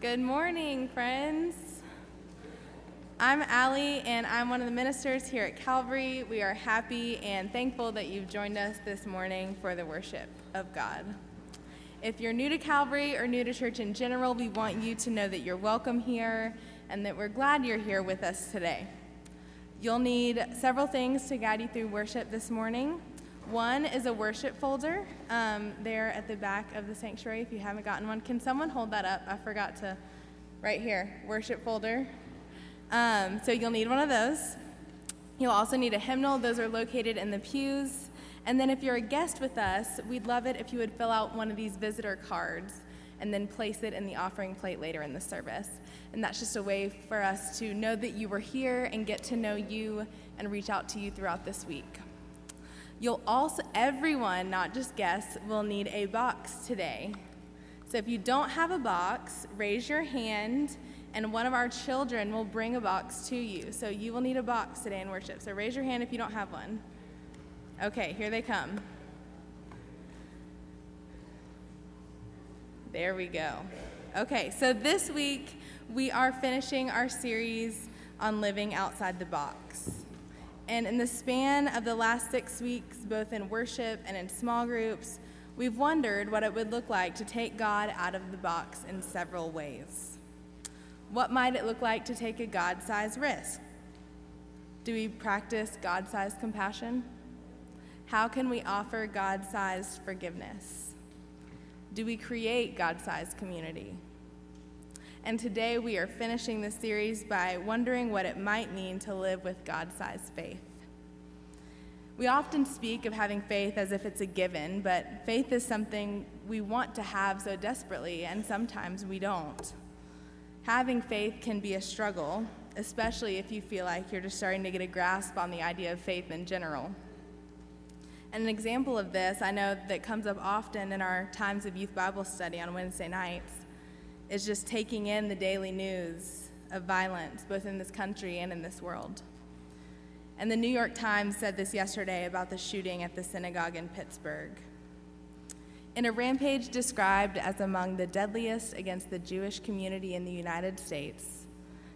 Good morning, friends. I'm Allie, and I'm one of the ministers here at Calvary. We are happy and thankful that you've joined us this morning for the worship of God. If you're new to Calvary or new to church in general, we want you to know that you're welcome here and that we're glad you're here with us today. You'll need several things to guide you through worship this morning. One is a worship folder um, there at the back of the sanctuary if you haven't gotten one. Can someone hold that up? I forgot to, right here, worship folder. Um, so you'll need one of those. You'll also need a hymnal, those are located in the pews. And then if you're a guest with us, we'd love it if you would fill out one of these visitor cards and then place it in the offering plate later in the service. And that's just a way for us to know that you were here and get to know you and reach out to you throughout this week. You'll also, everyone, not just guests, will need a box today. So if you don't have a box, raise your hand and one of our children will bring a box to you. So you will need a box today in worship. So raise your hand if you don't have one. Okay, here they come. There we go. Okay, so this week we are finishing our series on living outside the box. And in the span of the last six weeks, both in worship and in small groups, we've wondered what it would look like to take God out of the box in several ways. What might it look like to take a God sized risk? Do we practice God sized compassion? How can we offer God sized forgiveness? Do we create God sized community? And today we are finishing this series by wondering what it might mean to live with God sized faith. We often speak of having faith as if it's a given, but faith is something we want to have so desperately, and sometimes we don't. Having faith can be a struggle, especially if you feel like you're just starting to get a grasp on the idea of faith in general. And an example of this I know that comes up often in our times of youth Bible study on Wednesday nights is just taking in the daily news of violence, both in this country and in this world. And the New York Times said this yesterday about the shooting at the synagogue in Pittsburgh. In a rampage described as among the deadliest against the Jewish community in the United States,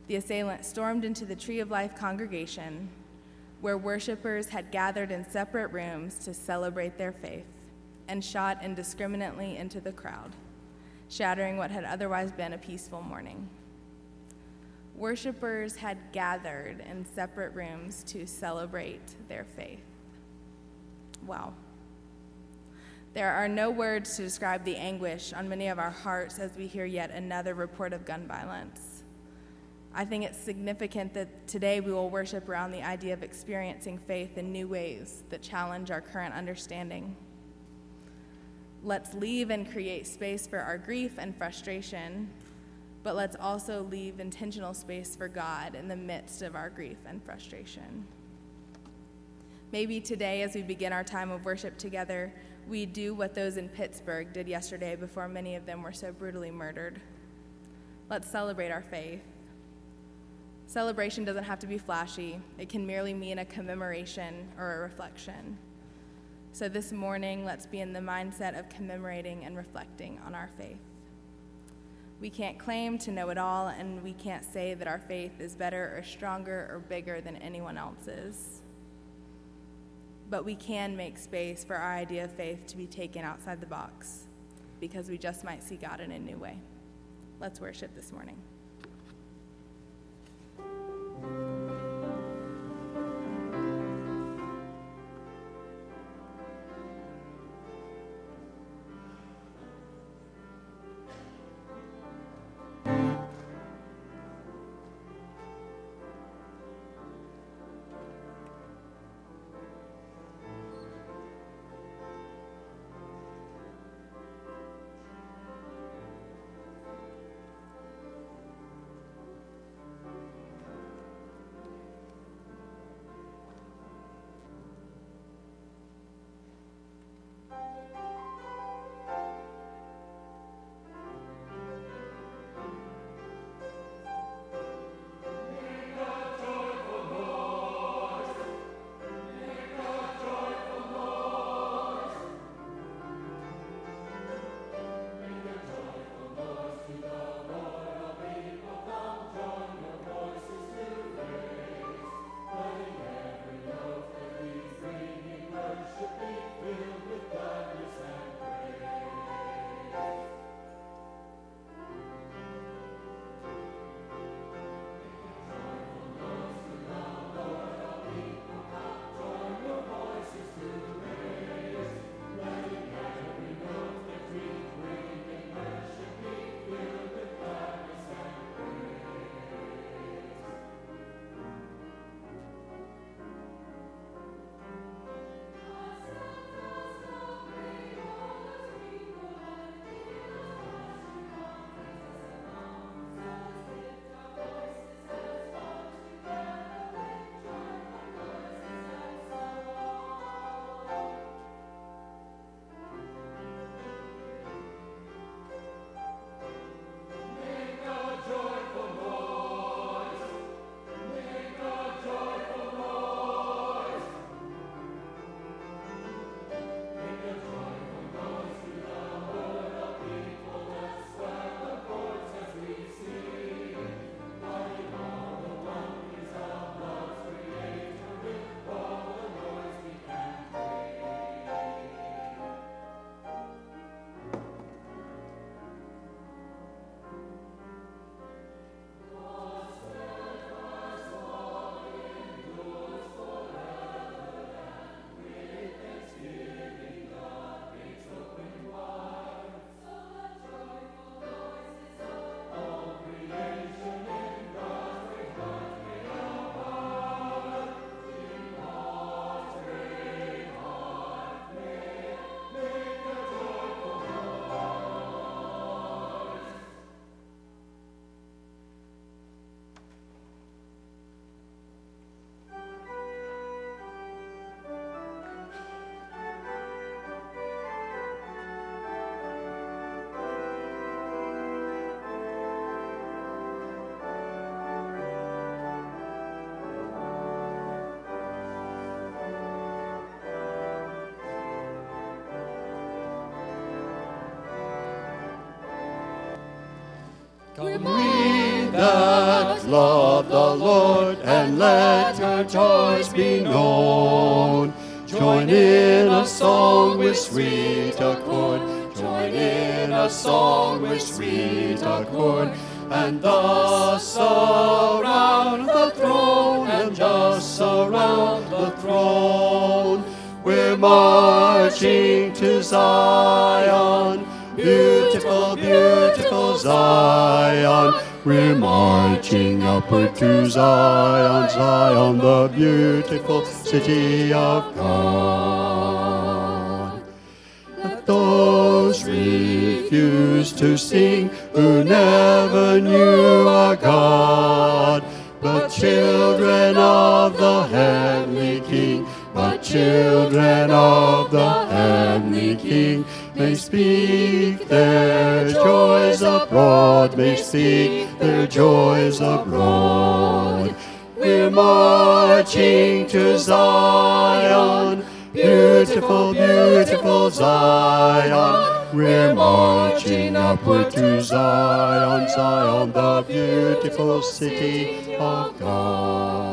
the assailant stormed into the Tree of Life congregation, where worshippers had gathered in separate rooms to celebrate their faith, and shot indiscriminately into the crowd shattering what had otherwise been a peaceful morning. Worshippers had gathered in separate rooms to celebrate their faith. Wow. There are no words to describe the anguish on many of our hearts as we hear yet another report of gun violence. I think it's significant that today we will worship around the idea of experiencing faith in new ways that challenge our current understanding. Let's leave and create space for our grief and frustration, but let's also leave intentional space for God in the midst of our grief and frustration. Maybe today, as we begin our time of worship together, we do what those in Pittsburgh did yesterday before many of them were so brutally murdered. Let's celebrate our faith. Celebration doesn't have to be flashy, it can merely mean a commemoration or a reflection. So this morning, let's be in the mindset of commemorating and reflecting on our faith. We can't claim to know it all, and we can't say that our faith is better or stronger or bigger than anyone else's. But we can make space for our idea of faith to be taken outside the box because we just might see God in a new way. Let's worship this morning. Let our joys be known. Join in a song with sweet accord. Join in a song with sweet accord. And thus around the throne and just around the throne. We're marching to Zion, beautiful, beautiful Zion. We're marching upward to Zion, Zion, the beautiful city of God. Let those refuse to sing who never knew our God, but children of the heavenly King, but children of the heavenly King may speak their joys abroad, may speak their joys abroad. We're marching to Zion, beautiful, beautiful Zion. We're marching upward to Zion, Zion, the beautiful city of God.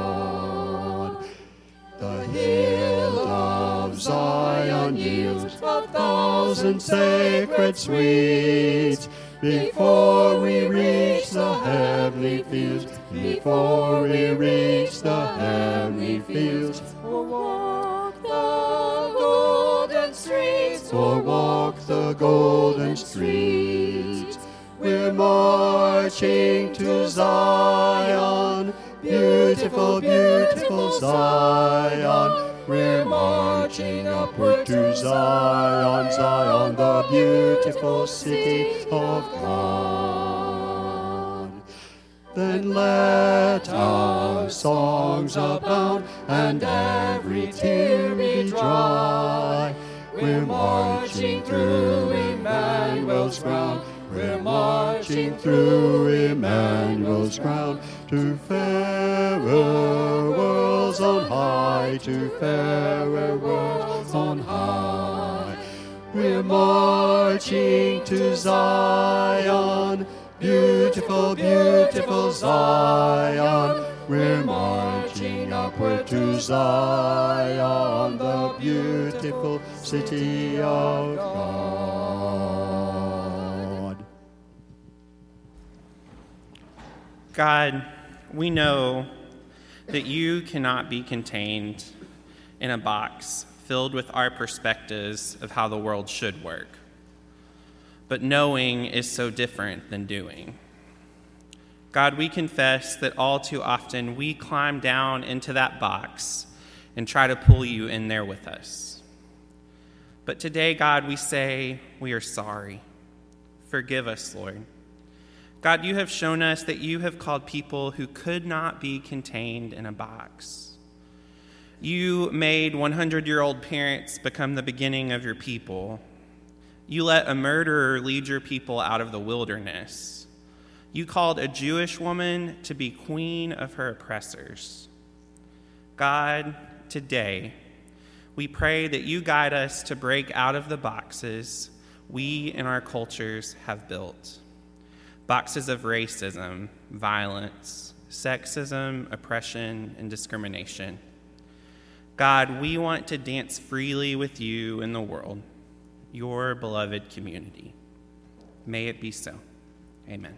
Thousand sacred sweets before we reach the heavenly fields, before we reach the heavenly fields. Or walk the golden streets, or walk the golden streets. We're marching to Zion, beautiful, beautiful Zion. We're marching upward to Zion, Zion, the beautiful city of God. Then let our songs abound and every tear be dry. We're marching through Emmanuel's ground. We're marching through Emmanuel's ground to fairer worlds on high, to fairer worlds on high. We're marching to Zion, beautiful, beautiful Zion. We're marching upward to Zion, the beautiful city of God. God, we know that you cannot be contained in a box filled with our perspectives of how the world should work. But knowing is so different than doing. God, we confess that all too often we climb down into that box and try to pull you in there with us. But today, God, we say we are sorry. Forgive us, Lord. God, you have shown us that you have called people who could not be contained in a box. You made 100 year old parents become the beginning of your people. You let a murderer lead your people out of the wilderness. You called a Jewish woman to be queen of her oppressors. God, today, we pray that you guide us to break out of the boxes we and our cultures have built boxes of racism, violence, sexism, oppression, and discrimination. God, we want to dance freely with you in the world, your beloved community. May it be so. Amen.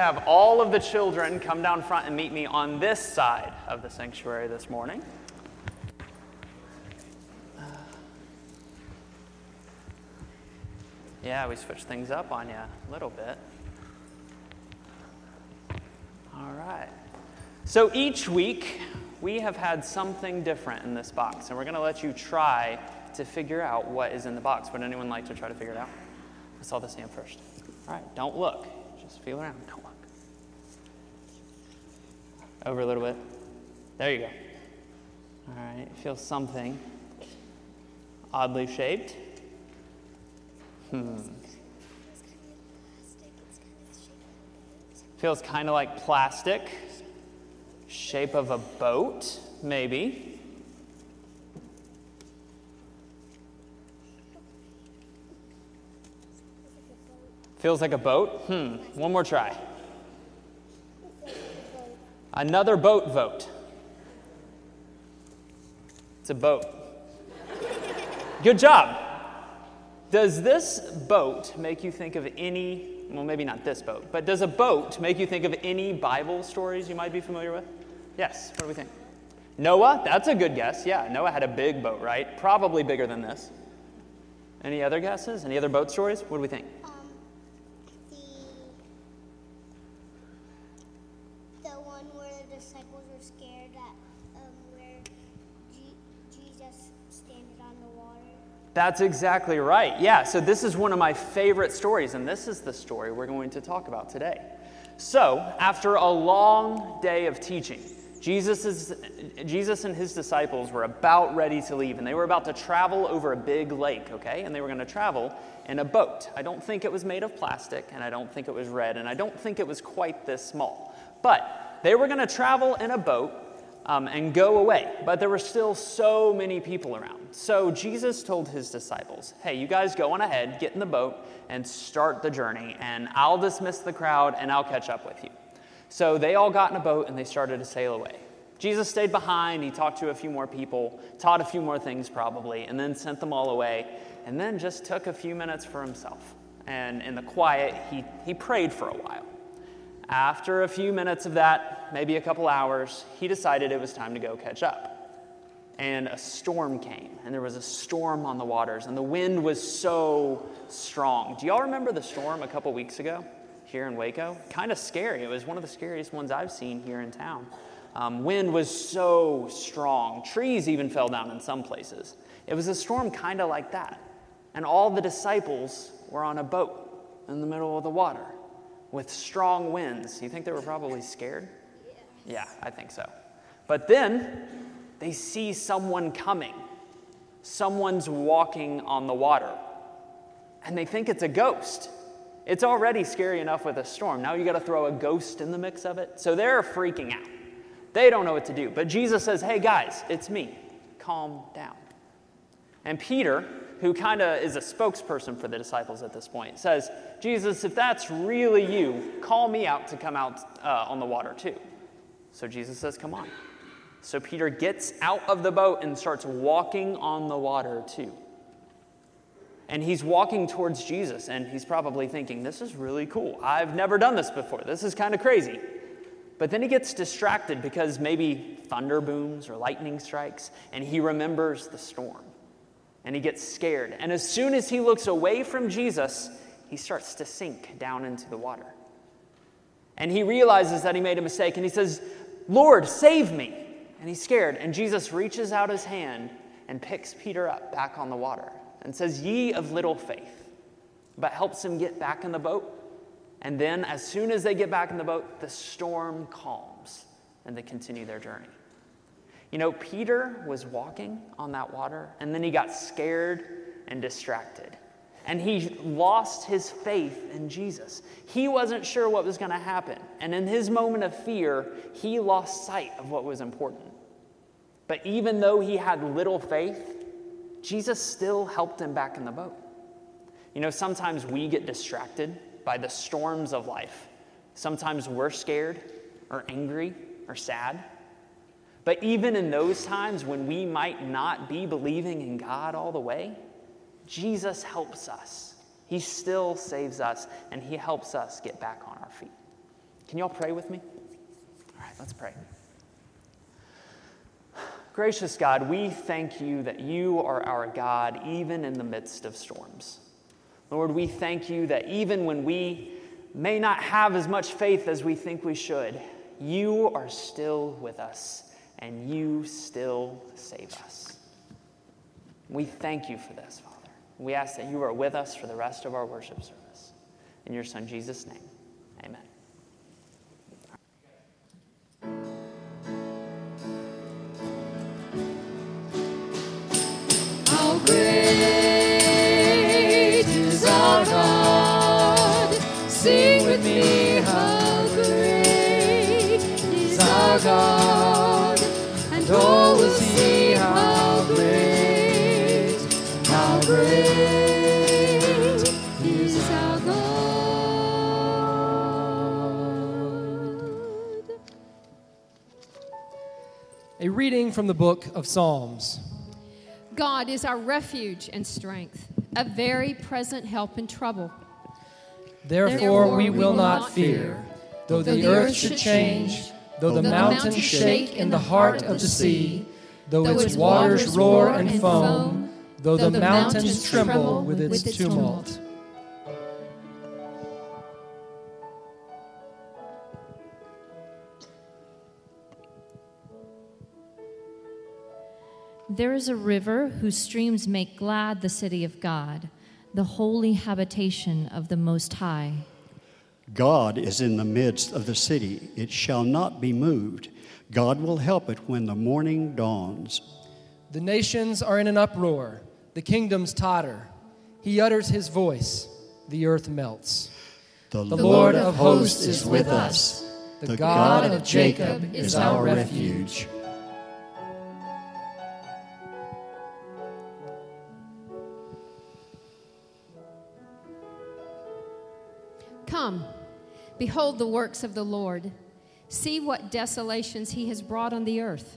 Have all of the children come down front and meet me on this side of the sanctuary this morning. Uh, yeah, we switched things up on you a little bit. All right. So each week, we have had something different in this box, and we're going to let you try to figure out what is in the box. Would anyone like to try to figure it out? I saw this hand first. All right, don't look. Just feel around. Don't look. Over a little bit. There you go. All right, feel something oddly shaped. Hmm. Feels kind of like plastic. Shape of a boat, maybe. Feels like a boat? Hmm. One more try. Another boat vote. It's a boat. Good job. Does this boat make you think of any, well, maybe not this boat, but does a boat make you think of any Bible stories you might be familiar with? Yes. What do we think? Noah? That's a good guess. Yeah, Noah had a big boat, right? Probably bigger than this. Any other guesses? Any other boat stories? What do we think? That's exactly right. Yeah, so this is one of my favorite stories, and this is the story we're going to talk about today. So, after a long day of teaching, Jesus, is, Jesus and his disciples were about ready to leave, and they were about to travel over a big lake, okay? And they were going to travel in a boat. I don't think it was made of plastic, and I don't think it was red, and I don't think it was quite this small. But they were going to travel in a boat um, and go away. But there were still so many people around. So Jesus told his disciples, Hey, you guys go on ahead, get in the boat, and start the journey, and I'll dismiss the crowd and I'll catch up with you. So they all got in a boat and they started to sail away. Jesus stayed behind, he talked to a few more people, taught a few more things probably, and then sent them all away, and then just took a few minutes for himself. And in the quiet, he, he prayed for a while. After a few minutes of that, maybe a couple hours, he decided it was time to go catch up. And a storm came, and there was a storm on the waters, and the wind was so strong. Do y'all remember the storm a couple weeks ago here in Waco? Kind of scary. It was one of the scariest ones I've seen here in town. Um, wind was so strong, trees even fell down in some places. It was a storm kind of like that. And all the disciples were on a boat in the middle of the water with strong winds. You think they were probably scared? Yeah, I think so. But then they see someone coming. Someone's walking on the water. And they think it's a ghost. It's already scary enough with a storm. Now you got to throw a ghost in the mix of it. So they're freaking out. They don't know what to do. But Jesus says, Hey guys, it's me. Calm down. And Peter, who kind of is a spokesperson for the disciples at this point, says, Jesus, if that's really you, call me out to come out uh, on the water too. So Jesus says, Come on. So Peter gets out of the boat and starts walking on the water too. And he's walking towards Jesus, and he's probably thinking, This is really cool. I've never done this before. This is kind of crazy. But then he gets distracted because maybe thunder booms or lightning strikes, and he remembers the storm. And he gets scared. And as soon as he looks away from Jesus, he starts to sink down into the water. And he realizes that he made a mistake, and he says, Lord, save me. And he's scared. And Jesus reaches out his hand and picks Peter up back on the water and says, Ye of little faith, but helps him get back in the boat. And then, as soon as they get back in the boat, the storm calms and they continue their journey. You know, Peter was walking on that water and then he got scared and distracted. And he lost his faith in Jesus. He wasn't sure what was going to happen. And in his moment of fear, he lost sight of what was important. But even though he had little faith, Jesus still helped him back in the boat. You know, sometimes we get distracted by the storms of life. Sometimes we're scared or angry or sad. But even in those times when we might not be believing in God all the way, Jesus helps us. He still saves us and He helps us get back on our feet. Can y'all pray with me? All right, let's pray. Gracious God, we thank you that you are our God even in the midst of storms. Lord, we thank you that even when we may not have as much faith as we think we should, you are still with us and you still save us. We thank you for this. We ask that you are with us for the rest of our worship service. In your Son, Jesus' name, amen. From the book of Psalms. God is our refuge and strength, a very present help in trouble. Therefore, we will not fear, though the earth should change, though the mountains shake in the heart of the sea, though its waters roar and foam, though the mountains tremble with its tumult. There is a river whose streams make glad the city of God, the holy habitation of the Most High. God is in the midst of the city, it shall not be moved. God will help it when the morning dawns. The nations are in an uproar, the kingdoms totter. He utters his voice, the earth melts. The, The Lord of hosts is with us. The God of Jacob is our refuge. Come, behold the works of the Lord. See what desolations he has brought on the earth.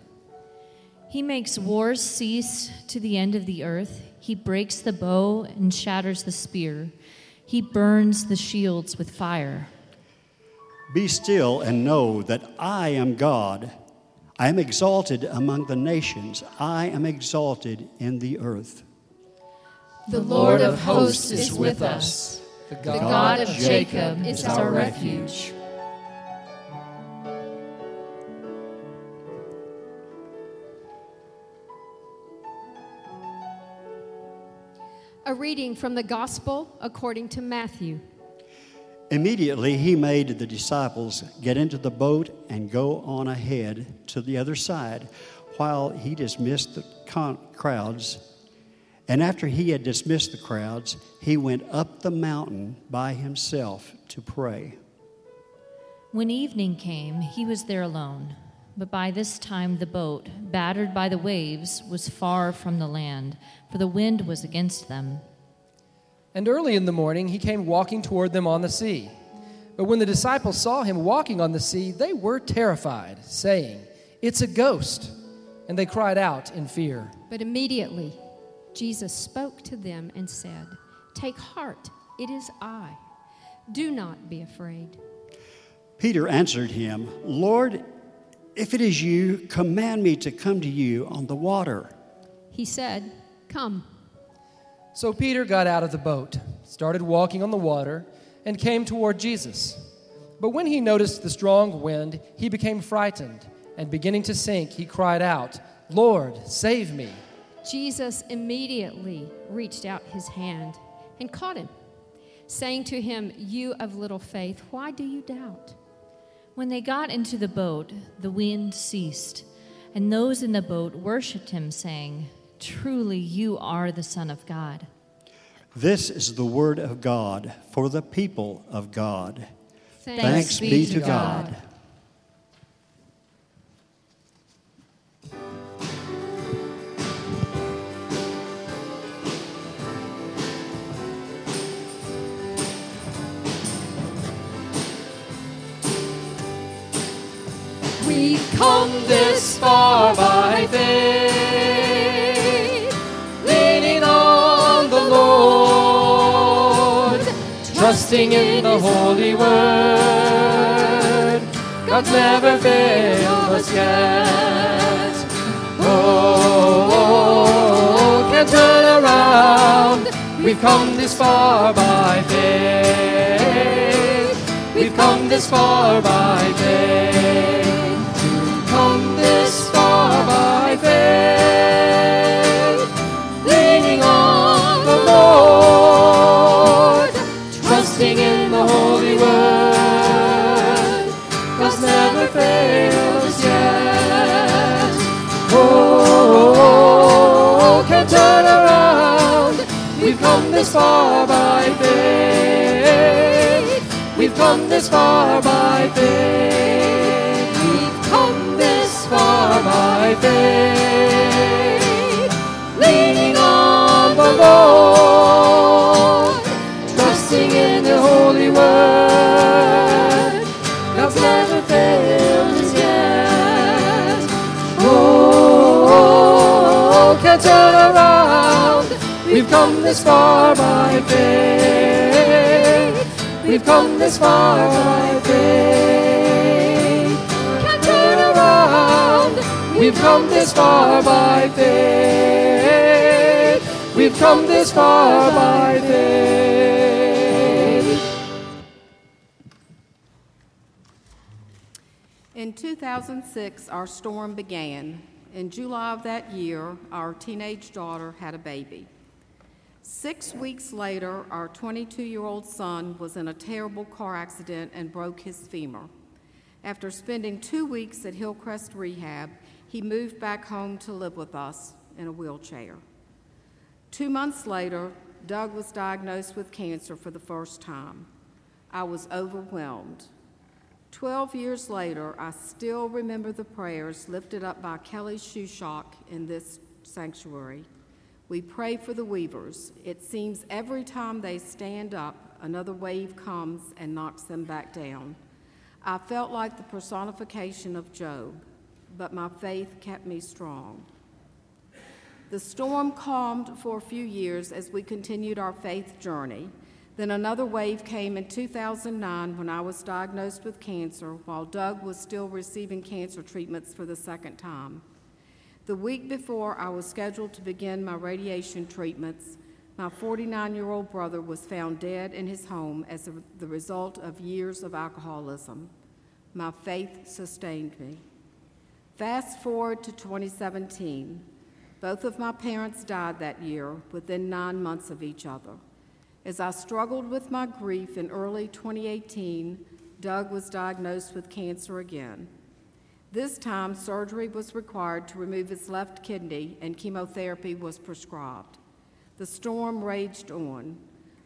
He makes wars cease to the end of the earth. He breaks the bow and shatters the spear. He burns the shields with fire. Be still and know that I am God. I am exalted among the nations, I am exalted in the earth. The Lord of hosts is with us. The The God of Jacob is our refuge. A reading from the Gospel according to Matthew. Immediately he made the disciples get into the boat and go on ahead to the other side while he dismissed the con- crowds. And after he had dismissed the crowds, he went up the mountain by himself to pray. When evening came, he was there alone. But by this time the boat, battered by the waves, was far from the land, for the wind was against them. And early in the morning he came walking toward them on the sea. But when the disciples saw him walking on the sea, they were terrified, saying, It's a ghost. And they cried out in fear. But immediately Jesus spoke to them and said, Take heart, it is I. Do not be afraid. Peter answered him, Lord, if it is you, command me to come to you on the water. He said, Come. So Peter got out of the boat, started walking on the water, and came toward Jesus. But when he noticed the strong wind, he became frightened, and beginning to sink, he cried out, Lord, save me. Jesus immediately reached out his hand and caught him, saying to him, You of little faith, why do you doubt? When they got into the boat, the wind ceased, and those in the boat worshipped him, saying, Truly you are the Son of God. This is the word of God for the people of God. Thanks, Thanks be to God. We've come this far by faith, leaning on the Lord, trusting in the Holy Word. God's never failed us yet. Oh, can't turn around. We've come this far by faith. We've come this far by faith. Faith. Leaning on the Lord, trusting in the Holy never failed us yet. Oh, can't turn around. We've come this far by faith. We've come this far by faith. By faith. Leaning on the Lord, trusting in the Holy Word. Never failed us yet. Oh, can't turn around. We've come this far by faith. We've come this far by faith. We've come this far by faith. We've come this far by faith. In 2006, our storm began. In July of that year, our teenage daughter had a baby. Six weeks later, our 22 year old son was in a terrible car accident and broke his femur. After spending two weeks at Hillcrest Rehab, he moved back home to live with us in a wheelchair. Two months later, Doug was diagnosed with cancer for the first time. I was overwhelmed. Twelve years later, I still remember the prayers lifted up by Kelly Shushok in this sanctuary. We pray for the weavers. It seems every time they stand up, another wave comes and knocks them back down. I felt like the personification of Job, but my faith kept me strong. The storm calmed for a few years as we continued our faith journey. Then another wave came in 2009 when I was diagnosed with cancer while Doug was still receiving cancer treatments for the second time. The week before I was scheduled to begin my radiation treatments, my 49 year old brother was found dead in his home as a, the result of years of alcoholism. My faith sustained me. Fast forward to 2017. Both of my parents died that year within nine months of each other. As I struggled with my grief in early 2018, Doug was diagnosed with cancer again. This time, surgery was required to remove his left kidney, and chemotherapy was prescribed. The storm raged on.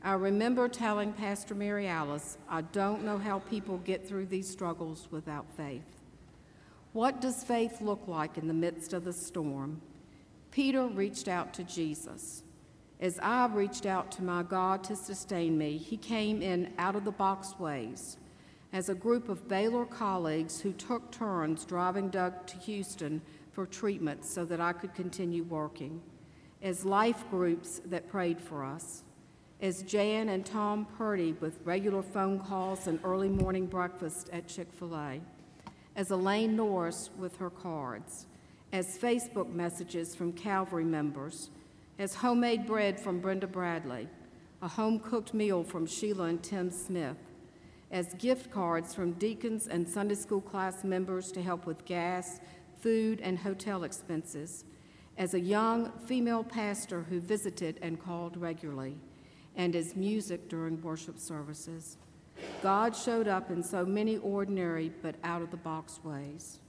I remember telling Pastor Mary Alice, I don't know how people get through these struggles without faith. What does faith look like in the midst of the storm? Peter reached out to Jesus. As I reached out to my God to sustain me, he came in out of the box ways. As a group of Baylor colleagues who took turns driving Doug to Houston for treatment so that I could continue working. As life groups that prayed for us. As Jan and Tom Purdy with regular phone calls and early morning breakfast at Chick fil A. As Elaine Norris with her cards as Facebook messages from Calvary members, as homemade bread from Brenda Bradley, a home cooked meal from Sheila and Tim Smith, as gift cards from deacons and Sunday school class members to help with gas, food, and hotel expenses, as a young female pastor who visited and called regularly, and as music during worship services. God showed up in so many ordinary but out of the box ways.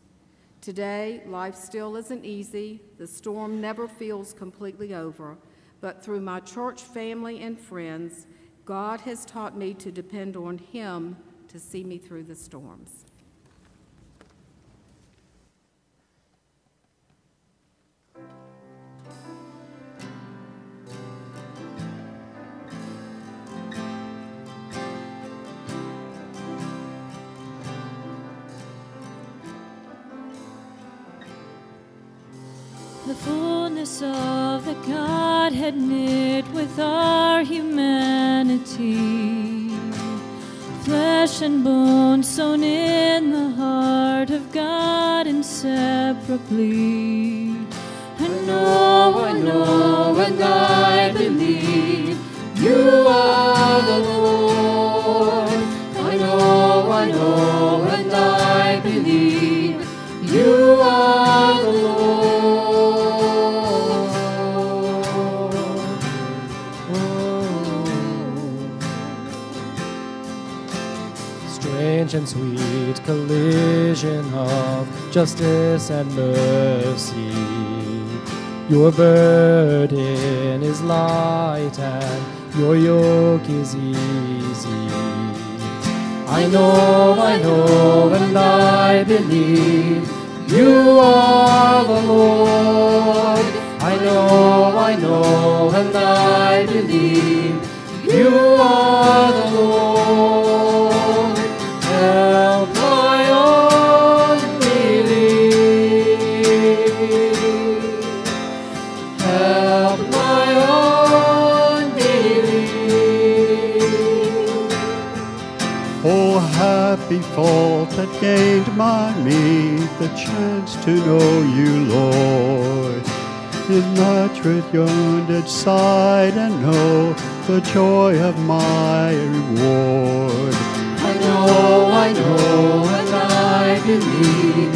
Today, life still isn't easy. The storm never feels completely over. But through my church family and friends, God has taught me to depend on Him to see me through the storms. Of the Godhead knit with our humanity. Flesh and bone sewn in the heart of God inseparably. I know, I know, and I believe you are the Lord. I know, I know, Strange and sweet collision of justice and mercy. Your burden is light and your yoke is easy. I know, I know, and I believe you are the Lord. I know, I know, and I believe you are the Lord. Joy of my reward. I know, I know, and I believe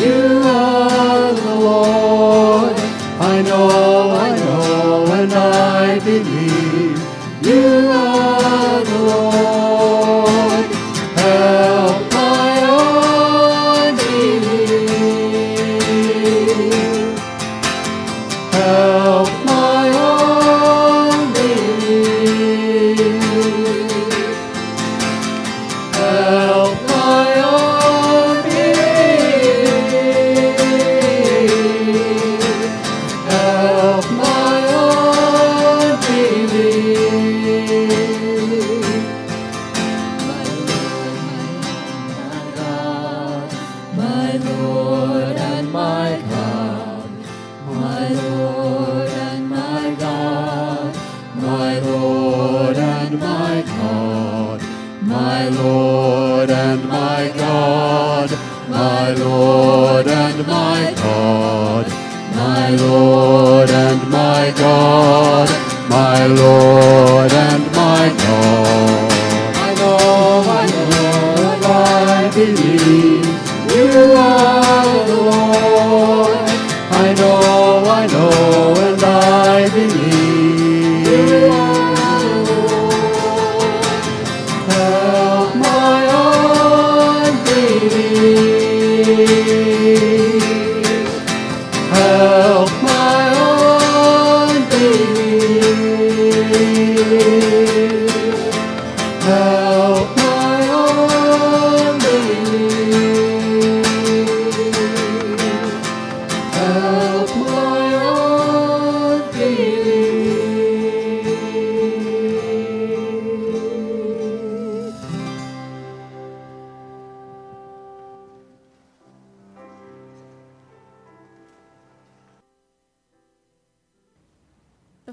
you are the Lord. I know, I know, and I believe you are.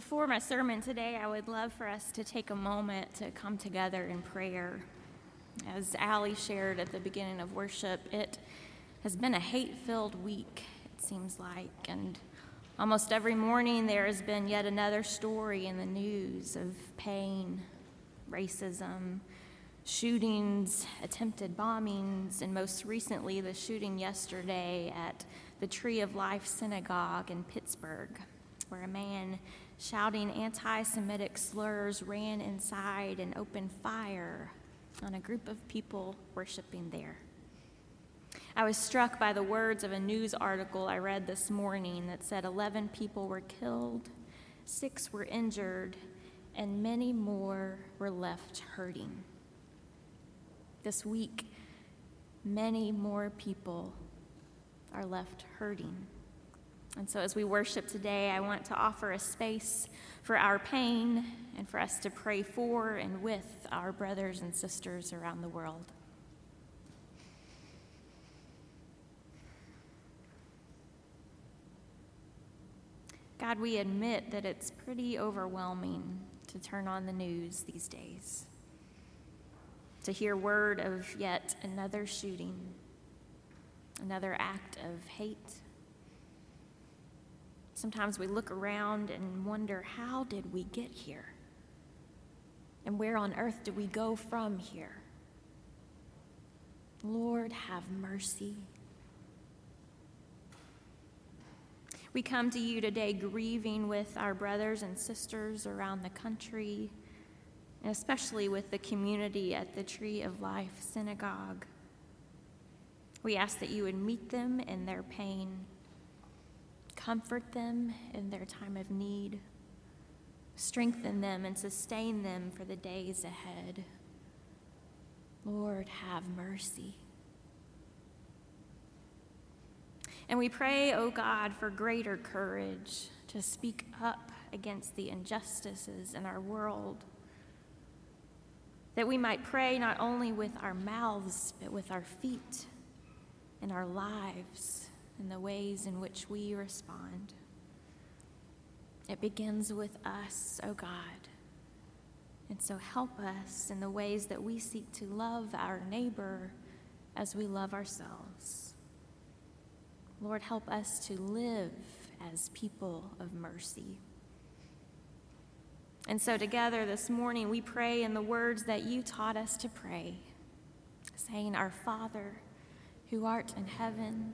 Before my sermon today, I would love for us to take a moment to come together in prayer. As Allie shared at the beginning of worship, it has been a hate filled week, it seems like. And almost every morning, there has been yet another story in the news of pain, racism, shootings, attempted bombings, and most recently, the shooting yesterday at the Tree of Life Synagogue in Pittsburgh, where a man shouting anti Semitic slurs ran inside and opened fire on a group of people worshiping there. I was struck by the words of a news article I read this morning that said 11 people were killed, six were injured, and many more were left hurting. This week, many more people are left hurting. And so, as we worship today, I want to offer a space for our pain and for us to pray for and with our brothers and sisters around the world. God, we admit that it's pretty overwhelming to turn on the news these days, to hear word of yet another shooting, another act of hate. Sometimes we look around and wonder, how did we get here? And where on earth do we go from here? Lord, have mercy. We come to you today grieving with our brothers and sisters around the country, and especially with the community at the Tree of Life Synagogue. We ask that you would meet them in their pain, comfort them in their time of need, strengthen them and sustain them for the days ahead. Lord, have mercy. And we pray, O oh God, for greater courage to speak up against the injustices in our world. That we might pray not only with our mouths, but with our feet and our lives and the ways in which we respond. It begins with us, O oh God. And so help us in the ways that we seek to love our neighbor as we love ourselves. Lord, help us to live as people of mercy. And so, together this morning, we pray in the words that you taught us to pray, saying, Our Father, who art in heaven,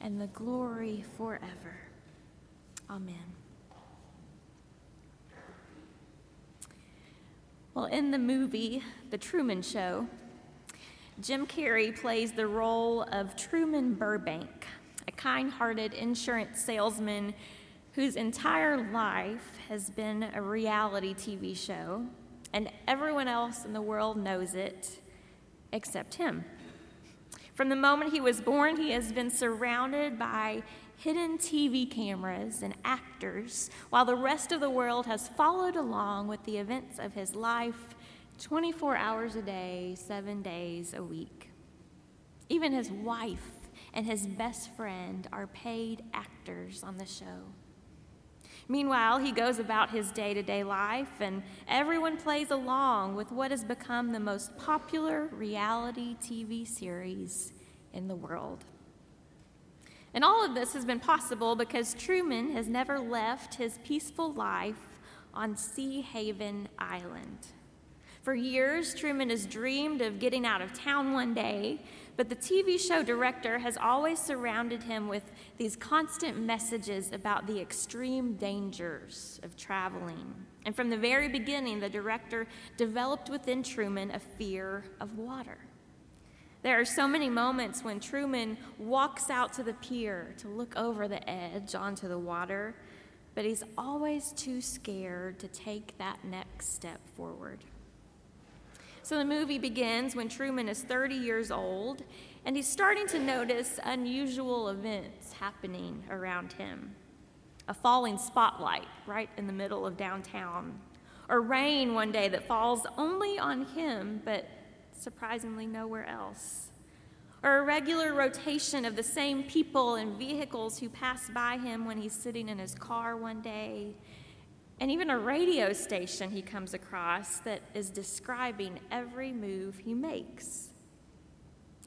and the glory forever. Amen. Well, in the movie The Truman Show, Jim Carrey plays the role of Truman Burbank a kind hearted insurance salesman whose entire life has been a reality TV show, and everyone else in the world knows it except him. From the moment he was born, he has been surrounded by hidden TV cameras and actors, while the rest of the world has followed along with the events of his life 24 hours a day, seven days a week. Even his wife and his best friend are paid actors on the show. Meanwhile, he goes about his day to day life, and everyone plays along with what has become the most popular reality TV series in the world. And all of this has been possible because Truman has never left his peaceful life on Seahaven Island. For years, Truman has dreamed of getting out of town one day, but the TV show director has always surrounded him with these constant messages about the extreme dangers of traveling. And from the very beginning, the director developed within Truman a fear of water. There are so many moments when Truman walks out to the pier to look over the edge onto the water, but he's always too scared to take that next step forward. So the movie begins when Truman is 30 years old and he's starting to notice unusual events happening around him. A falling spotlight right in the middle of downtown, or rain one day that falls only on him but surprisingly nowhere else, or a regular rotation of the same people and vehicles who pass by him when he's sitting in his car one day and even a radio station he comes across that is describing every move he makes.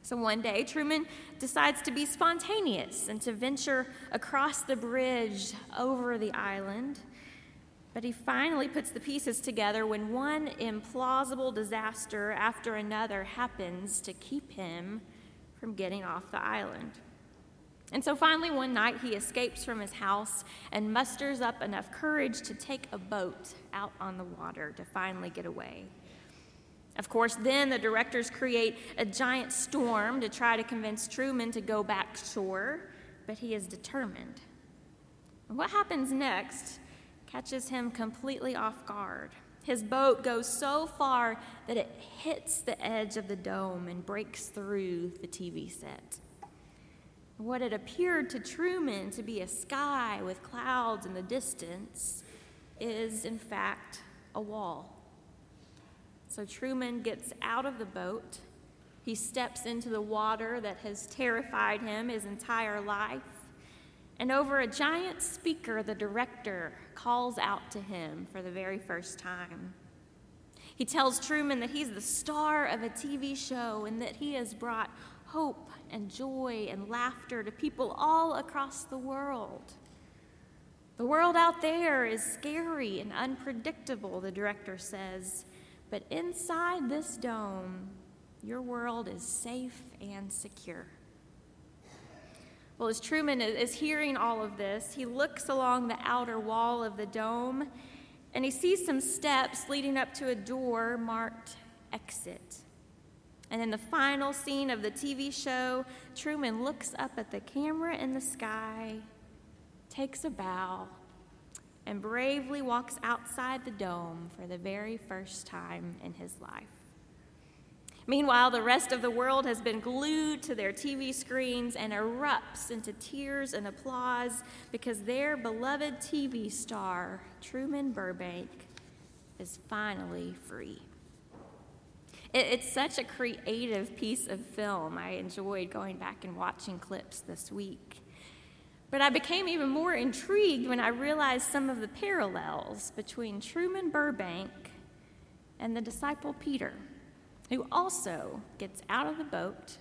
So one day, Truman decides to be spontaneous and to venture across the bridge over the island. But he finally puts the pieces together when one implausible disaster after another happens to keep him from getting off the island. And so finally, one night, he escapes from his house and musters up enough courage to take a boat out on the water to finally get away. Of course, then the directors create a giant storm to try to convince Truman to go back shore, but he is determined. What happens next catches him completely off guard. His boat goes so far that it hits the edge of the dome and breaks through the TV set. What had appeared to Truman to be a sky with clouds in the distance is, in fact, a wall. So Truman gets out of the boat. He steps into the water that has terrified him his entire life. And over a giant speaker, the director calls out to him for the very first time. He tells Truman that he's the star of a TV show and that he has brought hope and joy and laughter to people all across the world. The world out there is scary and unpredictable, the director says, but inside this dome, your world is safe and secure. Well, as Truman is hearing all of this, he looks along the outer wall of the dome and he sees some steps leading up to a door marked exit. And in the final scene of the TV show, Truman looks up at the camera in the sky, takes a bow, and bravely walks outside the dome for the very first time in his life. Meanwhile, the rest of the world has been glued to their TV screens and erupts into tears and applause because their beloved TV star, Truman Burbank, is finally free. It's such a creative piece of film. I enjoyed going back and watching clips this week. But I became even more intrigued when I realized some of the parallels between Truman Burbank and the disciple Peter, who also gets out of the boat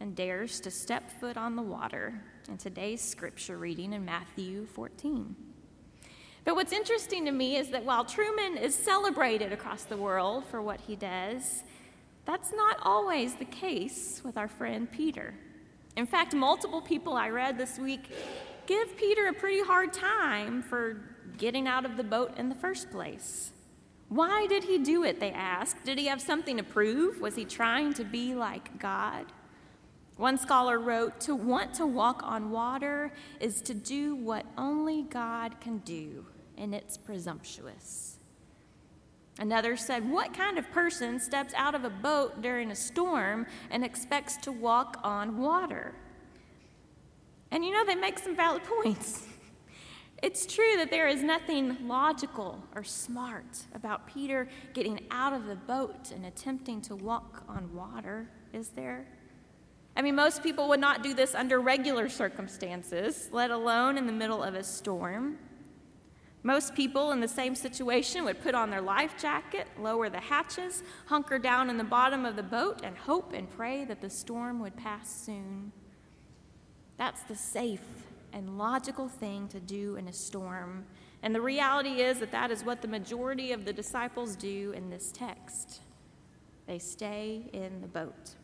and dares to step foot on the water in today's scripture reading in Matthew 14. But what's interesting to me is that while Truman is celebrated across the world for what he does, that's not always the case with our friend Peter. In fact, multiple people I read this week give Peter a pretty hard time for getting out of the boat in the first place. Why did he do it? They ask. Did he have something to prove? Was he trying to be like God? One scholar wrote To want to walk on water is to do what only God can do, and it's presumptuous. Another said, What kind of person steps out of a boat during a storm and expects to walk on water? And you know, they make some valid points. It's true that there is nothing logical or smart about Peter getting out of the boat and attempting to walk on water, is there? I mean, most people would not do this under regular circumstances, let alone in the middle of a storm. Most people in the same situation would put on their life jacket, lower the hatches, hunker down in the bottom of the boat, and hope and pray that the storm would pass soon. That's the safe and logical thing to do in a storm. And the reality is that that is what the majority of the disciples do in this text they stay in the boat.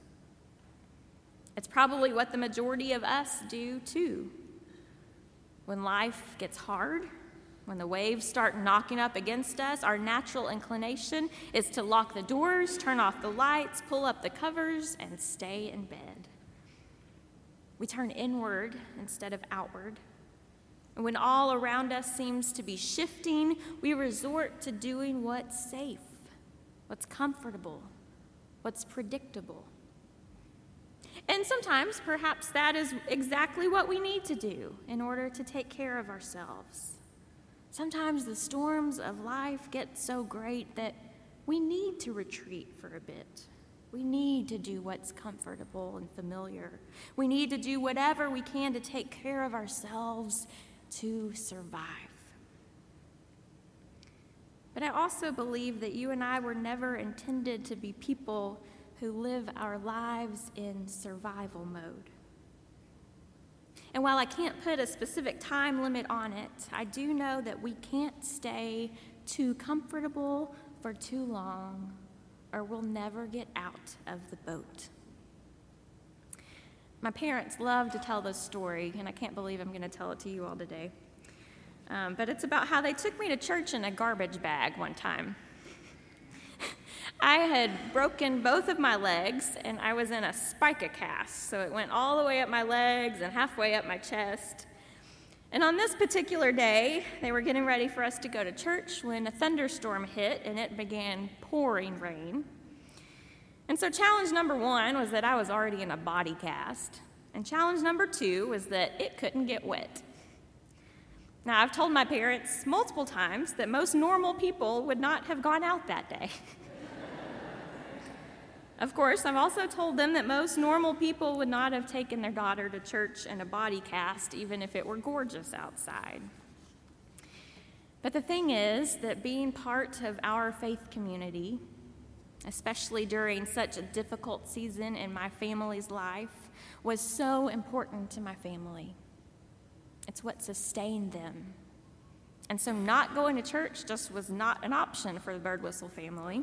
It's probably what the majority of us do too. When life gets hard, when the waves start knocking up against us, our natural inclination is to lock the doors, turn off the lights, pull up the covers, and stay in bed. We turn inward instead of outward. And when all around us seems to be shifting, we resort to doing what's safe, what's comfortable, what's predictable. And sometimes, perhaps, that is exactly what we need to do in order to take care of ourselves. Sometimes the storms of life get so great that we need to retreat for a bit. We need to do what's comfortable and familiar. We need to do whatever we can to take care of ourselves to survive. But I also believe that you and I were never intended to be people who live our lives in survival mode. And while I can't put a specific time limit on it, I do know that we can't stay too comfortable for too long or we'll never get out of the boat. My parents love to tell this story, and I can't believe I'm going to tell it to you all today. Um, but it's about how they took me to church in a garbage bag one time. I had broken both of my legs, and I was in a spica cast, so it went all the way up my legs and halfway up my chest. And on this particular day, they were getting ready for us to go to church when a thunderstorm hit and it began pouring rain. And so, challenge number one was that I was already in a body cast. And challenge number two was that it couldn't get wet. Now, I've told my parents multiple times that most normal people would not have gone out that day. Of course, I've also told them that most normal people would not have taken their daughter to church in a body cast, even if it were gorgeous outside. But the thing is that being part of our faith community, especially during such a difficult season in my family's life, was so important to my family. It's what sustained them. And so, not going to church just was not an option for the Bird Whistle family.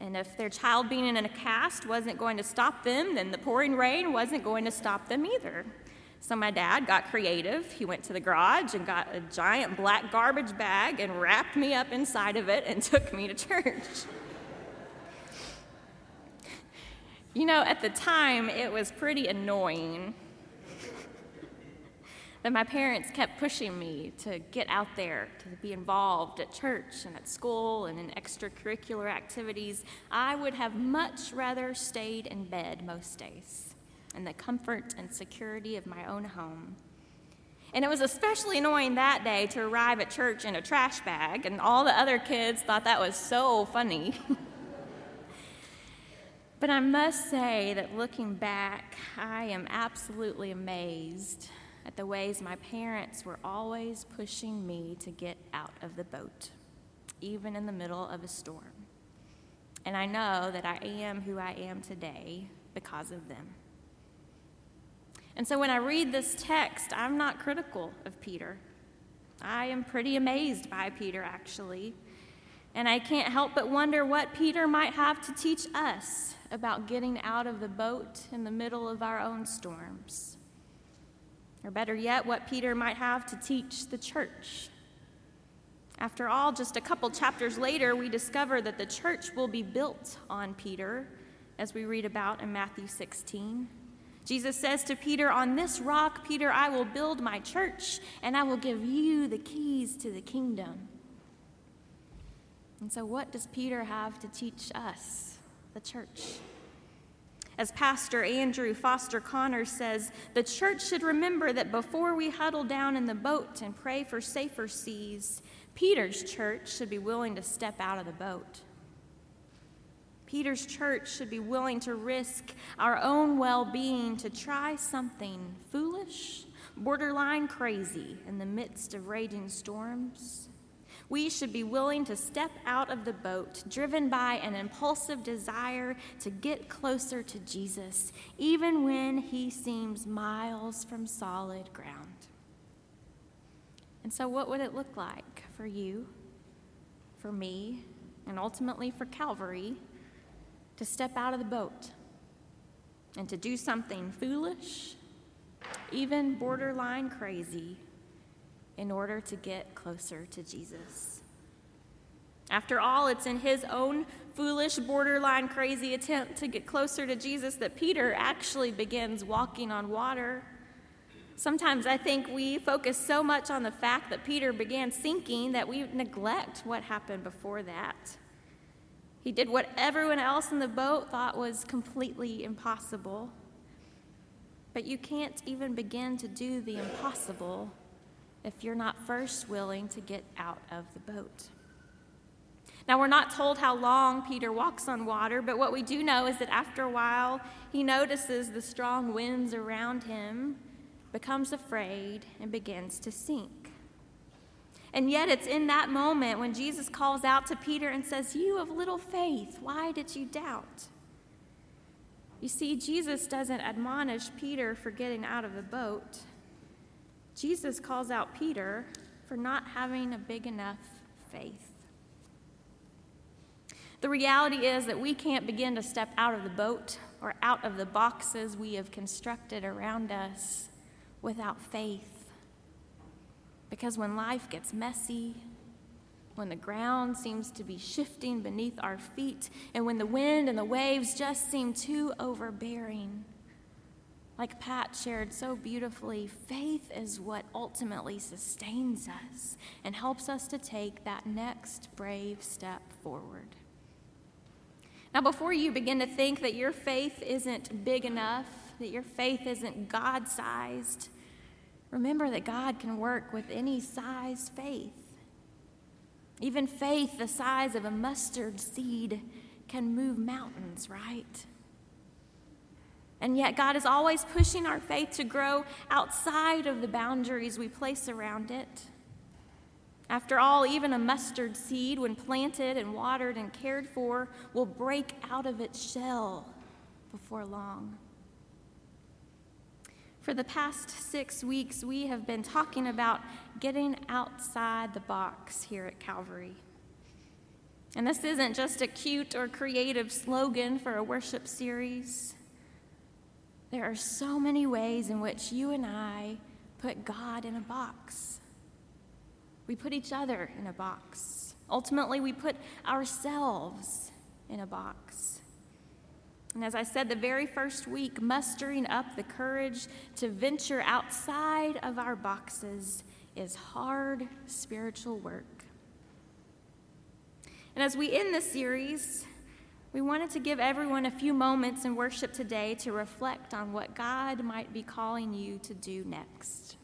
And if their child being in a cast wasn't going to stop them, then the pouring rain wasn't going to stop them either. So my dad got creative. He went to the garage and got a giant black garbage bag and wrapped me up inside of it and took me to church. you know, at the time, it was pretty annoying that my parents kept pushing me to get out there, to be involved at church and at school and in extracurricular activities, I would have much rather stayed in bed most days in the comfort and security of my own home. And it was especially annoying that day to arrive at church in a trash bag, and all the other kids thought that was so funny. but I must say that looking back, I am absolutely amazed at the ways my parents were always pushing me to get out of the boat, even in the middle of a storm. And I know that I am who I am today because of them. And so when I read this text, I'm not critical of Peter. I am pretty amazed by Peter, actually. And I can't help but wonder what Peter might have to teach us about getting out of the boat in the middle of our own storms. Or better yet, what Peter might have to teach the church. After all, just a couple chapters later, we discover that the church will be built on Peter, as we read about in Matthew 16. Jesus says to Peter, On this rock, Peter, I will build my church, and I will give you the keys to the kingdom. And so, what does Peter have to teach us, the church? As Pastor Andrew Foster Connors says, the church should remember that before we huddle down in the boat and pray for safer seas, Peter's church should be willing to step out of the boat. Peter's church should be willing to risk our own well being to try something foolish, borderline crazy in the midst of raging storms. We should be willing to step out of the boat, driven by an impulsive desire to get closer to Jesus, even when he seems miles from solid ground. And so, what would it look like for you, for me, and ultimately for Calvary to step out of the boat and to do something foolish, even borderline crazy, in order to get closer to Jesus. After all, it's in his own foolish, borderline crazy attempt to get closer to Jesus that Peter actually begins walking on water. Sometimes I think we focus so much on the fact that Peter began sinking that we neglect what happened before that. He did what everyone else in the boat thought was completely impossible. But you can't even begin to do the impossible if you're not first willing to get out of the boat. Now, we're not told how long Peter walks on water, but what we do know is that after a while, he notices the strong winds around him, becomes afraid, and begins to sink. And yet, it's in that moment when Jesus calls out to Peter and says, You of little faith, why did you doubt? You see, Jesus doesn't admonish Peter for getting out of the boat. Jesus calls out Peter for not having a big enough faith. The reality is that we can't begin to step out of the boat or out of the boxes we have constructed around us without faith. Because when life gets messy, when the ground seems to be shifting beneath our feet, and when the wind and the waves just seem too overbearing, like Pat shared so beautifully, faith is what ultimately sustains us and helps us to take that next brave step forward. Now, before you begin to think that your faith isn't big enough, that your faith isn't God sized, Remember that God can work with any size faith. Even faith the size of a mustard seed can move mountains, right? And yet, God is always pushing our faith to grow outside of the boundaries we place around it. After all, even a mustard seed, when planted and watered and cared for, will break out of its shell before long. For the past six weeks, we have been talking about getting outside the box here at Calvary. And this isn't just a cute or creative slogan for a worship series. There are so many ways in which you and I put God in a box. We put each other in a box. Ultimately, we put ourselves in a box. And as I said the very first week, mustering up the courage to venture outside of our boxes is hard spiritual work. And as we end this series, we wanted to give everyone a few moments in worship today to reflect on what God might be calling you to do next.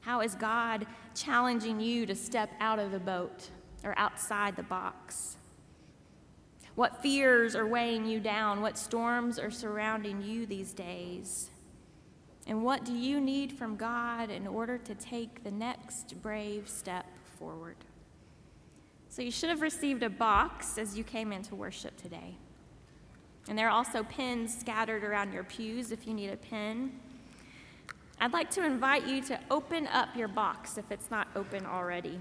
How is God challenging you to step out of the boat or outside the box? What fears are weighing you down? What storms are surrounding you these days? And what do you need from God in order to take the next brave step forward? So, you should have received a box as you came into worship today. And there are also pins scattered around your pews if you need a pin. I'd like to invite you to open up your box if it's not open already.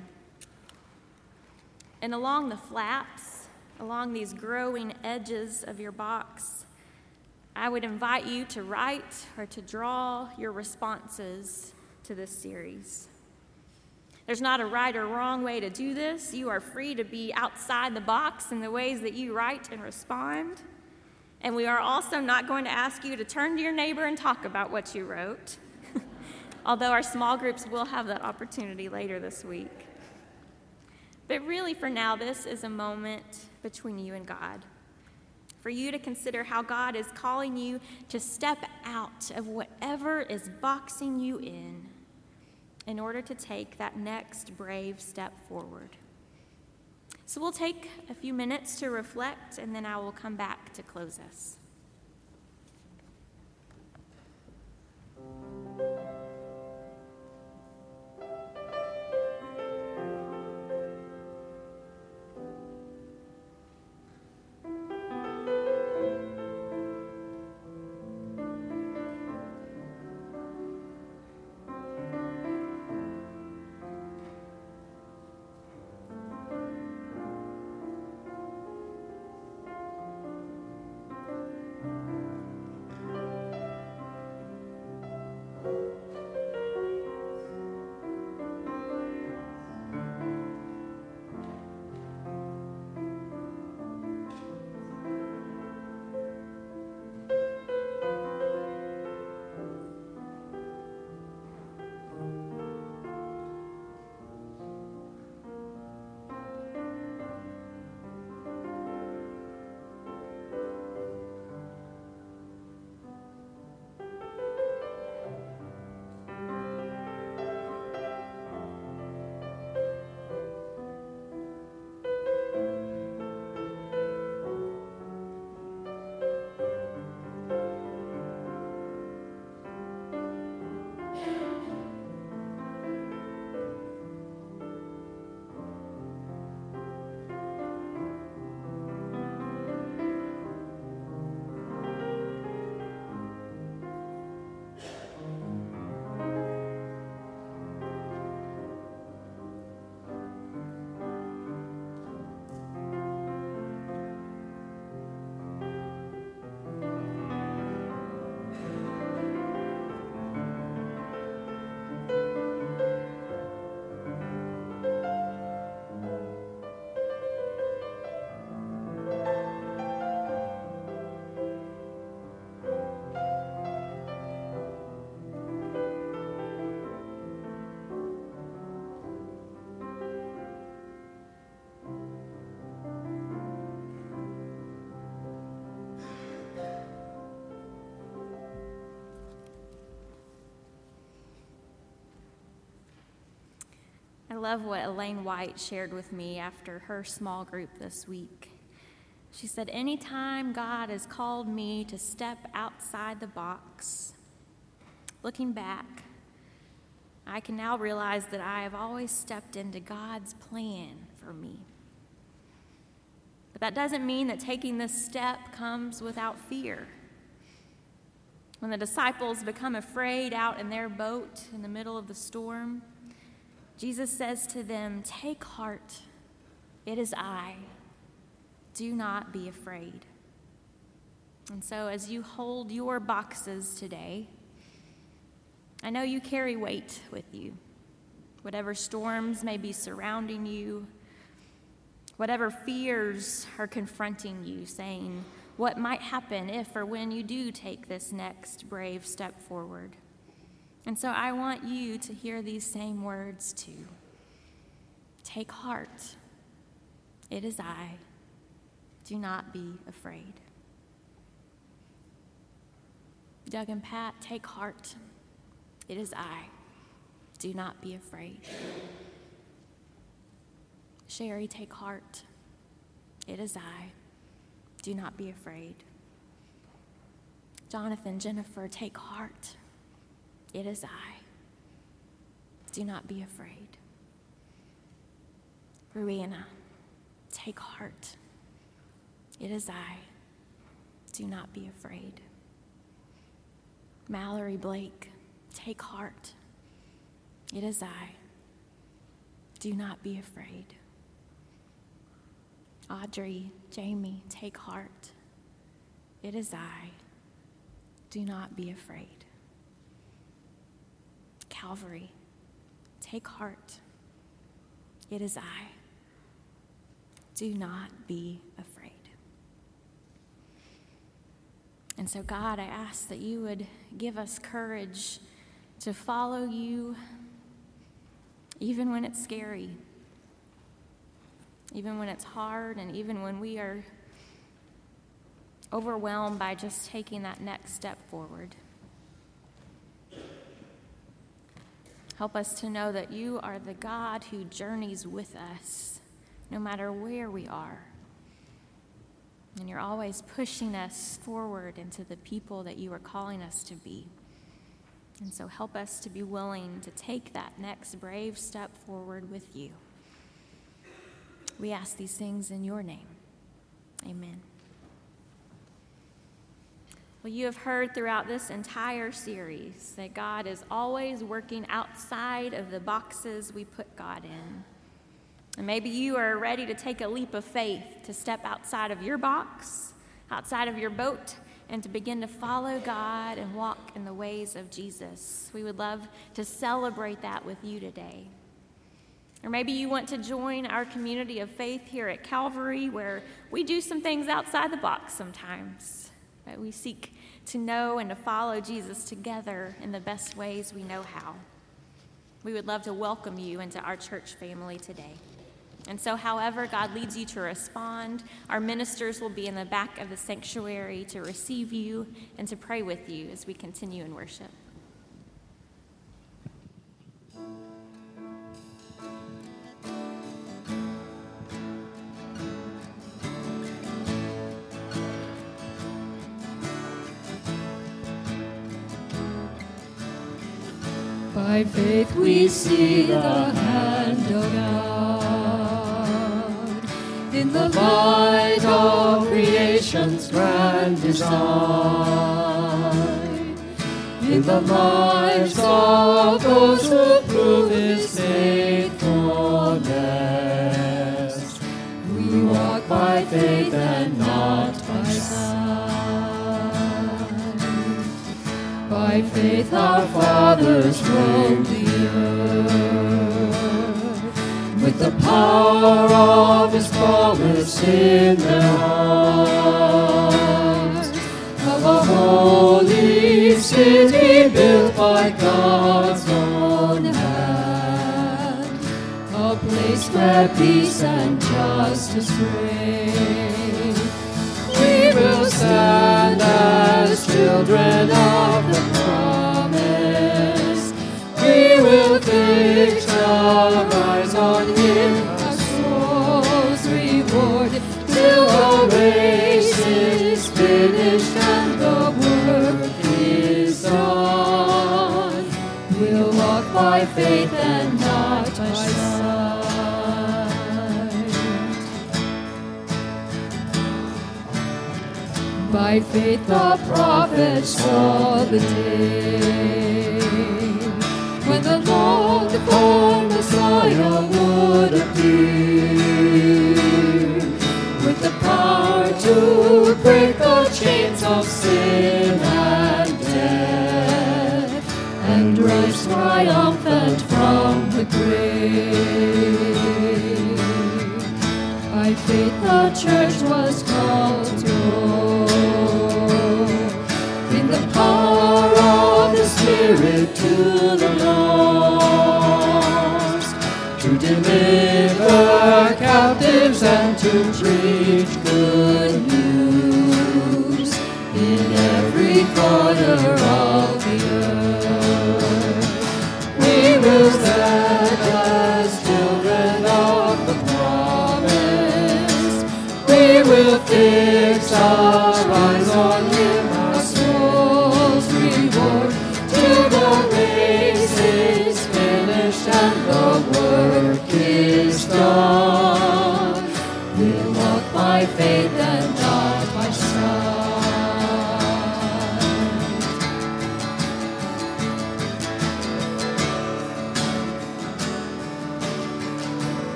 And along the flaps, along these growing edges of your box, I would invite you to write or to draw your responses to this series. There's not a right or wrong way to do this. You are free to be outside the box in the ways that you write and respond. And we are also not going to ask you to turn to your neighbor and talk about what you wrote, although our small groups will have that opportunity later this week. But really, for now, this is a moment between you and God. For you to consider how God is calling you to step out of whatever is boxing you in in order to take that next brave step forward. So we'll take a few minutes to reflect, and then I will come back to close us. Love what Elaine White shared with me after her small group this week. She said, Anytime God has called me to step outside the box, looking back, I can now realize that I have always stepped into God's plan for me. But that doesn't mean that taking this step comes without fear. When the disciples become afraid out in their boat in the middle of the storm, Jesus says to them, Take heart, it is I. Do not be afraid. And so, as you hold your boxes today, I know you carry weight with you. Whatever storms may be surrounding you, whatever fears are confronting you, saying what might happen if or when you do take this next brave step forward. And so I want you to hear these same words too. Take heart. It is I. Do not be afraid. Doug and Pat, take heart. It is I. Do not be afraid. Sherry, take heart. It is I. Do not be afraid. Jonathan, Jennifer, take heart. It is I. Do not be afraid. Ruina, take heart. It is I. Do not be afraid. Mallory Blake, take heart. It is I. Do not be afraid. Audrey, Jamie, take heart. It is I. Do not be afraid. Calvary, take heart. It is I. Do not be afraid. And so, God, I ask that you would give us courage to follow you even when it's scary, even when it's hard, and even when we are overwhelmed by just taking that next step forward. Help us to know that you are the God who journeys with us no matter where we are. And you're always pushing us forward into the people that you are calling us to be. And so help us to be willing to take that next brave step forward with you. We ask these things in your name. Amen. Well, you have heard throughout this entire series that God is always working outside of the boxes we put God in. And maybe you are ready to take a leap of faith to step outside of your box, outside of your boat, and to begin to follow God and walk in the ways of Jesus. We would love to celebrate that with you today. Or maybe you want to join our community of faith here at Calvary, where we do some things outside the box sometimes. But we seek to know and to follow Jesus together in the best ways we know how. We would love to welcome you into our church family today. And so, however God leads you to respond, our ministers will be in the back of the sanctuary to receive you and to pray with you as we continue in worship. We see the hand of God in the light of creation's grand design, in the lives of those who prove His faithfulness. We walk by faith and not by sight. By faith our fathers roamed the the power of His promise in their hearts of a holy city built by God's own hand, a place where peace and justice reign. We will stand as children of the promise. We will fix our By faith the prophets saw the day when the Lord, the born Messiah, would appear with the power to break the chains of sin and death and rise triumphant from the grave. By faith the church was called to Spirit to the lost, to deliver captives and to preach good news in every corner of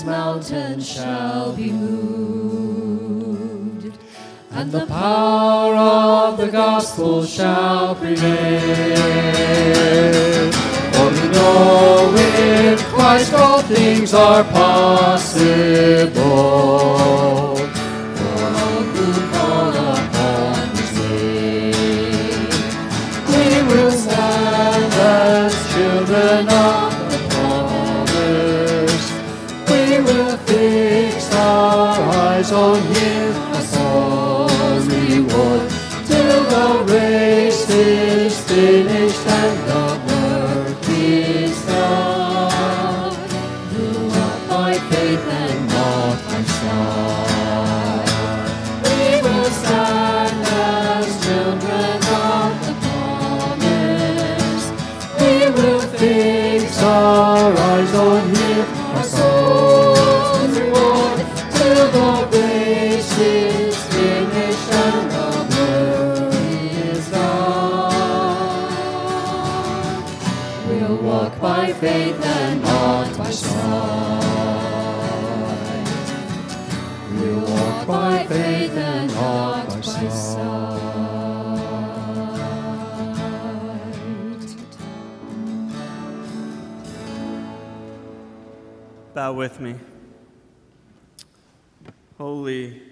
this mountain shall be moved, and the power of the gospel shall prevail. For we know in Christ all things are possible. Walk by faith and not by sight. We'll walk by faith and not by sight. Bow with me. Holy,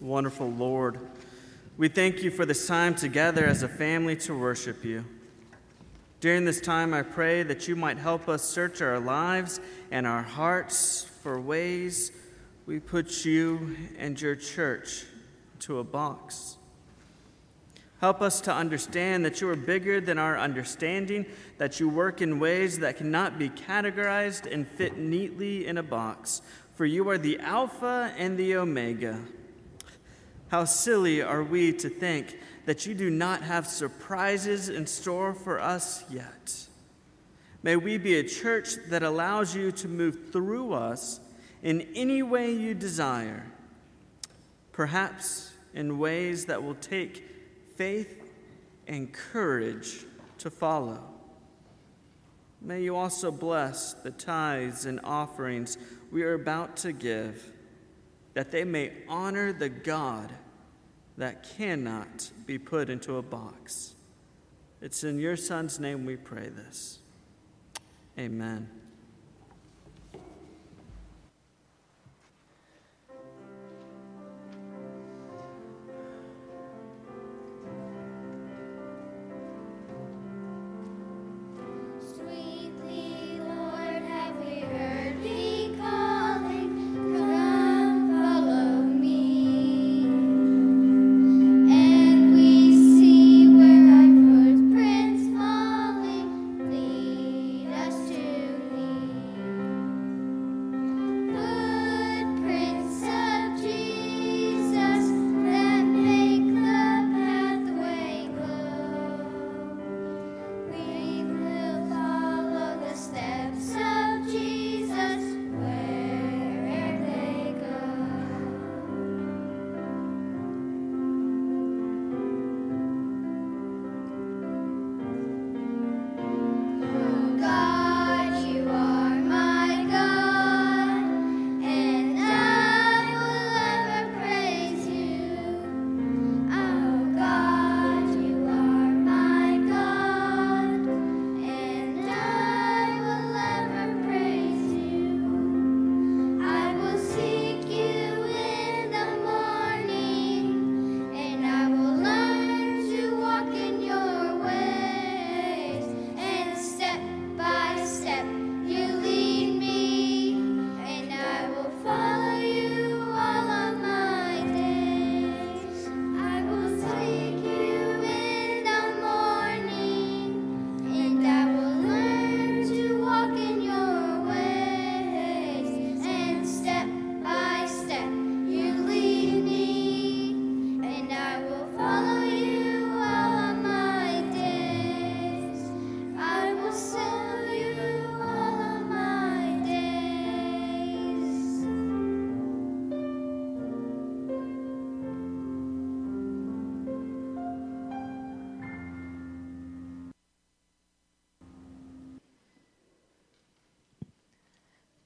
wonderful Lord, we thank you for this time together as a family to worship you. During this time, I pray that you might help us search our lives and our hearts for ways we put you and your church to a box. Help us to understand that you are bigger than our understanding, that you work in ways that cannot be categorized and fit neatly in a box. For you are the Alpha and the Omega. How silly are we to think that you do not have surprises in store for us yet. May we be a church that allows you to move through us in any way you desire, perhaps in ways that will take faith and courage to follow. May you also bless the tithes and offerings we are about to give, that they may honor the God that cannot be put into a box. It's in your Son's name we pray this. Amen.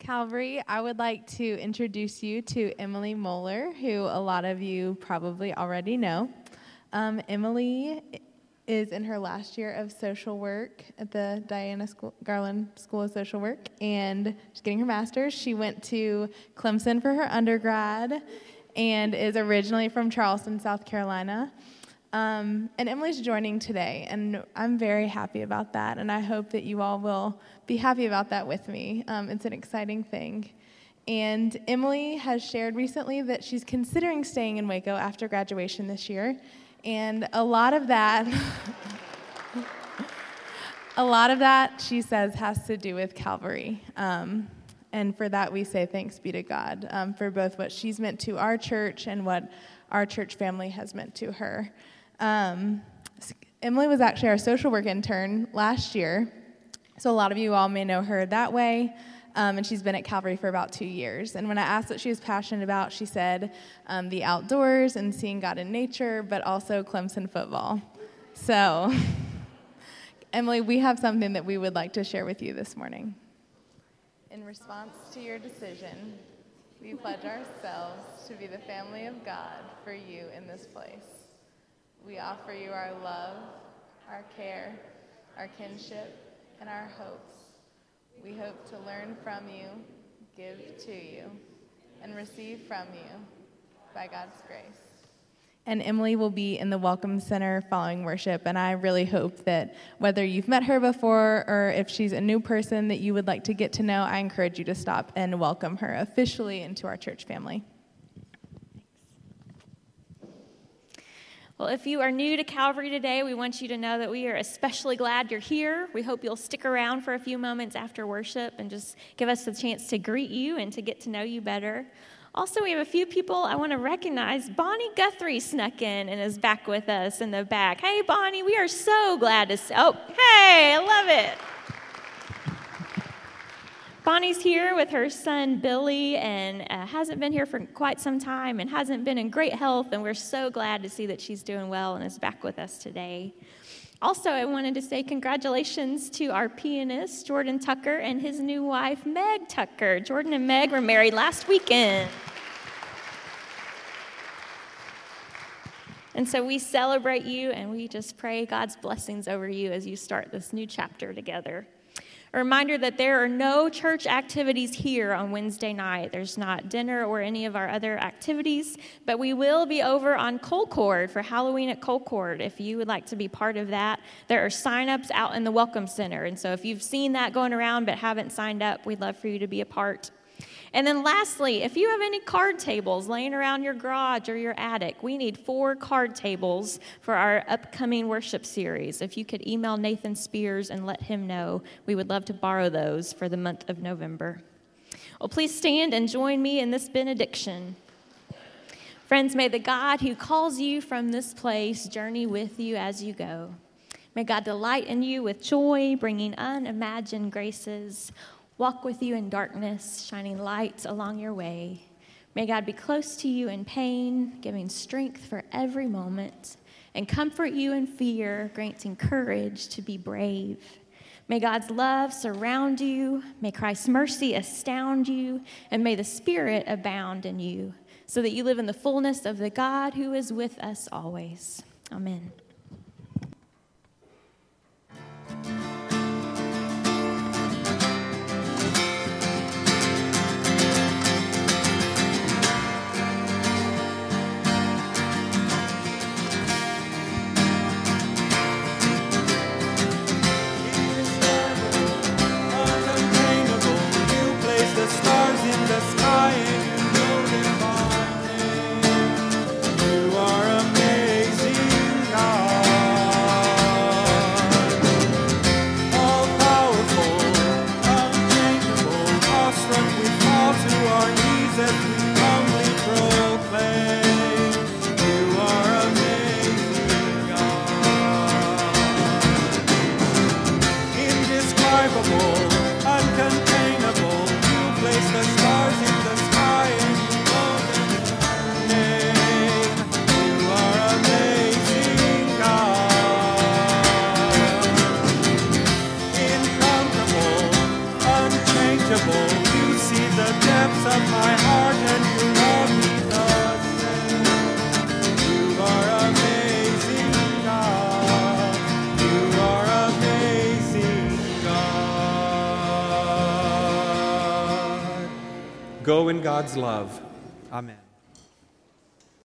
Calvary, I would like to introduce you to Emily Moeller, who a lot of you probably already know. Um, Emily is in her last year of social work at the Diana School, Garland School of Social Work, and she's getting her master's. She went to Clemson for her undergrad and is originally from Charleston, South Carolina. Um, and Emily's joining today, and I'm very happy about that. And I hope that you all will be happy about that with me. Um, it's an exciting thing. And Emily has shared recently that she's considering staying in Waco after graduation this year. And a lot of that, a lot of that, she says, has to do with Calvary. Um, and for that, we say thanks be to God um, for both what she's meant to our church and what our church family has meant to her. Um, Emily was actually our social work intern last year, so a lot of you all may know her that way. Um, and she's been at Calvary for about two years. And when I asked what she was passionate about, she said um, the outdoors and seeing God in nature, but also Clemson football. So, Emily, we have something that we would like to share with you this morning. In response to your decision, we pledge ourselves to be the family of God for you in this place. We offer you our love, our care, our kinship, and our hopes. We hope to learn from you, give to you, and receive from you by God's grace. And Emily will be in the Welcome Center following worship. And I really hope that whether you've met her before or if she's a new person that you would like to get to know, I encourage you to stop and welcome her officially into our church family. Well, if you are new to Calvary today, we want you to know that we are especially glad you're here. We hope you'll stick around for a few moments after worship and just give us a chance to greet you and to get to know you better. Also, we have a few people I want to recognize. Bonnie Guthrie snuck in and is back with us in the back. Hey, Bonnie, we are so glad to see. Oh, hey, I love it. Bonnie's here with her son Billy and uh, hasn't been here for quite some time and hasn't been in great health, and we're so glad to see that she's doing well and is back with us today. Also, I wanted to say congratulations to our pianist, Jordan Tucker, and his new wife, Meg Tucker. Jordan and Meg were married last weekend. And so we celebrate you and we just pray God's blessings over you as you start this new chapter together. A reminder that there are no church activities here on Wednesday night. There's not dinner or any of our other activities, but we will be over on Colcord for Halloween at Colcord. If you would like to be part of that, there are sign-ups out in the Welcome Center. And so if you've seen that going around but haven't signed up, we'd love for you to be a part. And then lastly, if you have any card tables laying around your garage or your attic, we need four card tables for our upcoming worship series. If you could email Nathan Spears and let him know, we would love to borrow those for the month of November. Well, please stand and join me in this benediction. Friends, may the God who calls you from this place journey with you as you go. May God delight in you with joy, bringing unimagined graces walk with you in darkness, shining light along your way. May God be close to you in pain, giving strength for every moment, and comfort you in fear, granting courage to be brave. May God's love surround you, may Christ's mercy astound you, and may the Spirit abound in you, so that you live in the fullness of the God who is with us always. Amen. Go in God's love. Amen.